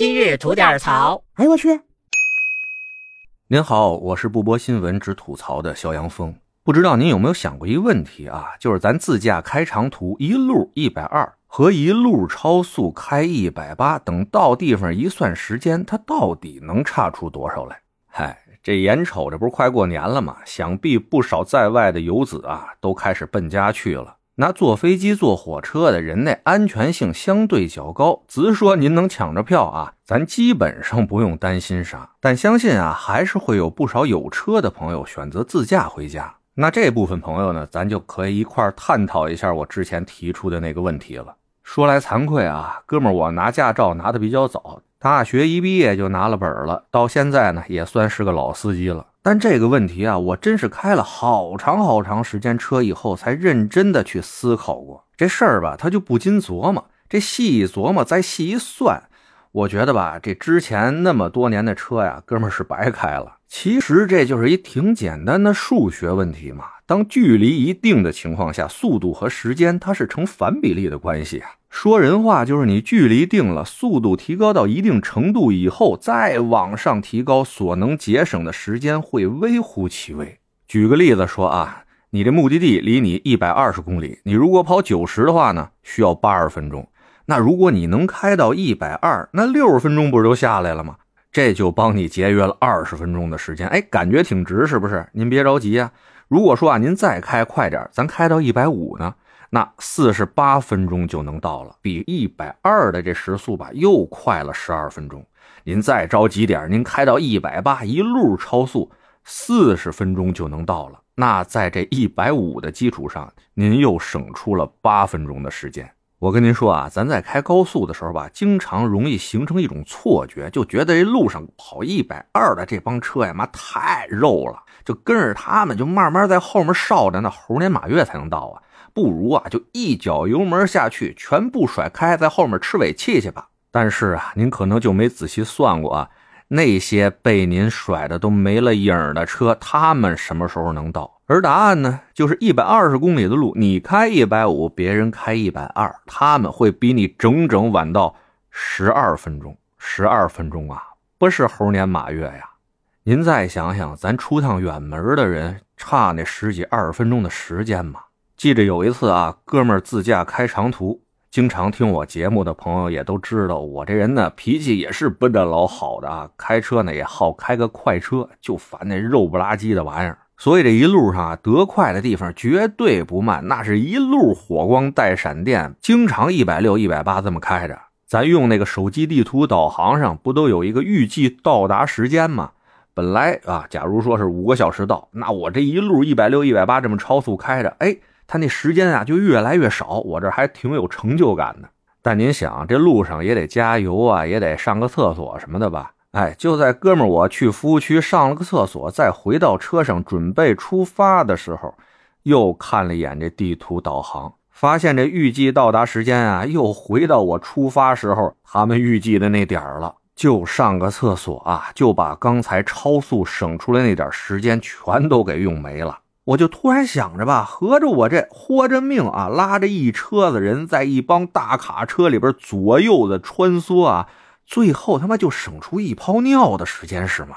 今日吐点槽。哎呦我去！您好，我是不播新闻只吐槽的肖阳峰。不知道您有没有想过一个问题啊？就是咱自驾开长途，一路一百二和一路超速开一百八，等到地方一算时间，它到底能差出多少来？嗨，这眼瞅着不是快过年了吗？想必不少在外的游子啊，都开始奔家去了。那坐飞机、坐火车的人，那安全性相对较高。直说您能抢着票啊，咱基本上不用担心啥。但相信啊，还是会有不少有车的朋友选择自驾回家。那这部分朋友呢，咱就可以一块探讨一下我之前提出的那个问题了。说来惭愧啊，哥们，我拿驾照拿的比较早，大学一毕业就拿了本了，到现在呢，也算是个老司机了。但这个问题啊，我真是开了好长好长时间车以后，才认真的去思考过这事儿吧。他就不禁琢磨，这细一琢磨，再细一算，我觉得吧，这之前那么多年的车呀，哥们儿是白开了。其实这就是一挺简单的数学问题嘛。当距离一定的情况下，速度和时间它是成反比例的关系啊。说人话就是你距离定了，速度提高到一定程度以后，再往上提高，所能节省的时间会微乎其微。举个例子说啊，你这目的地离你一百二十公里，你如果跑九十的话呢，需要八十分钟。那如果你能开到一百二，那六十分钟不是就下来了吗？这就帮你节约了二十分钟的时间，哎，感觉挺值，是不是？您别着急啊。如果说啊，您再开快点，咱开到一百五呢？那四十八分钟就能到了，比一百二的这时速吧又快了十二分钟。您再着急点，您开到一百八，一路超速，四十分钟就能到了。那在这一百五的基础上，您又省出了八分钟的时间。我跟您说啊，咱在开高速的时候吧，经常容易形成一种错觉，就觉得这路上跑一百二的这帮车呀妈太肉了，就跟着他们就慢慢在后面烧着，那猴年马月才能到啊。不如啊，就一脚油门下去，全部甩开，在后面吃尾气去吧。但是啊，您可能就没仔细算过啊，那些被您甩的都没了影的车，他们什么时候能到？而答案呢，就是一百二十公里的路，你开一百五，别人开一百二，他们会比你整整晚到十二分钟。十二分钟啊，不是猴年马月呀。您再想想，咱出趟远门的人，差那十几二十分钟的时间吗？记着有一次啊，哥们儿自驾开长途，经常听我节目的朋友也都知道，我这人呢脾气也是奔着老好的啊，开车呢也好开个快车，就烦那肉不拉几的玩意儿。所以这一路上啊，得快的地方绝对不慢，那是一路火光带闪电，经常一百六、一百八这么开着。咱用那个手机地图导航上不都有一个预计到达时间吗？本来啊，假如说是五个小时到，那我这一路一百六、一百八这么超速开着，哎。他那时间啊就越来越少，我这还挺有成就感的。但您想，这路上也得加油啊，也得上个厕所什么的吧？哎，就在哥们我去服务区上了个厕所，再回到车上准备出发的时候，又看了一眼这地图导航，发现这预计到达时间啊，又回到我出发时候他们预计的那点了。就上个厕所啊，就把刚才超速省出来那点时间全都给用没了。我就突然想着吧，合着我这豁着命啊，拉着一车子人在一帮大卡车里边左右的穿梭啊，最后他妈就省出一泡尿的时间是吗？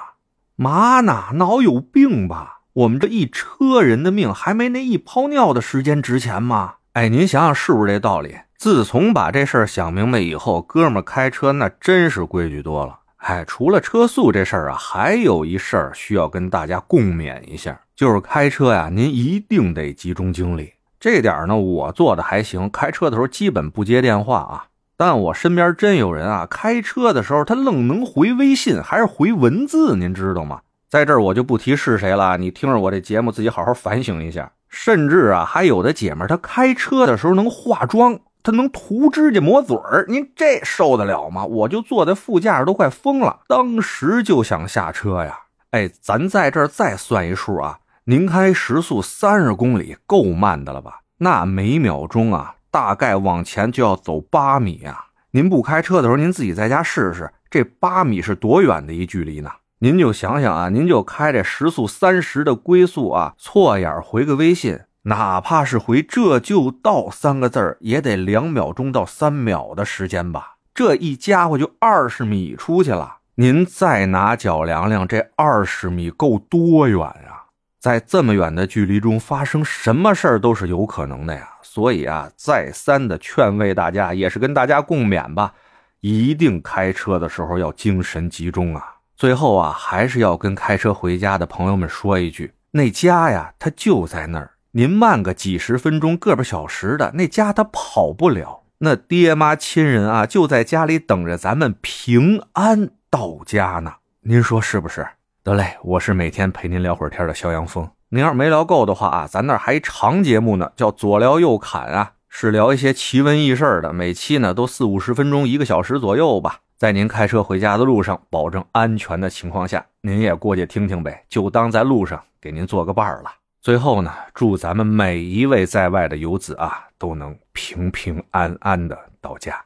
妈呢？脑有病吧？我们这一车人的命还没那一泡尿的时间值钱吗？哎，您想想是不是这道理？自从把这事儿想明白以后，哥们开车那真是规矩多了。哎，除了车速这事儿啊，还有一事儿需要跟大家共勉一下，就是开车呀，您一定得集中精力。这点儿呢，我做的还行，开车的时候基本不接电话啊。但我身边真有人啊，开车的时候他愣能回微信，还是回文字，您知道吗？在这儿我就不提是谁了，你听着我这节目，自己好好反省一下。甚至啊，还有的姐们她开车的时候能化妆。他能涂指甲抹嘴儿，您这受得了吗？我就坐在副驾都快疯了，当时就想下车呀！哎，咱在这儿再算一数啊，您开时速三十公里，够慢的了吧？那每秒钟啊，大概往前就要走八米啊！您不开车的时候，您自己在家试试，这八米是多远的一距离呢？您就想想啊，您就开这时速三十的龟速啊，错眼回个微信。哪怕是回这就到三个字儿，也得两秒钟到三秒的时间吧。这一家伙就二十米出去了。您再拿脚量量，这二十米够多远啊？在这么远的距离中发生什么事儿都是有可能的呀。所以啊，再三的劝慰大家，也是跟大家共勉吧，一定开车的时候要精神集中啊。最后啊，还是要跟开车回家的朋友们说一句：那家呀，它就在那儿。您慢个几十分钟、个把小时的，那家他跑不了。那爹妈亲人啊，就在家里等着咱们平安到家呢。您说是不是？得嘞，我是每天陪您聊会儿天的肖阳峰。您要是没聊够的话啊，咱那儿还长节目呢，叫左聊右侃啊，是聊一些奇闻异事的。每期呢都四五十分钟，一个小时左右吧。在您开车回家的路上，保证安全的情况下，您也过去听听呗，就当在路上给您做个伴儿了。最后呢，祝咱们每一位在外的游子啊，都能平平安安的到家。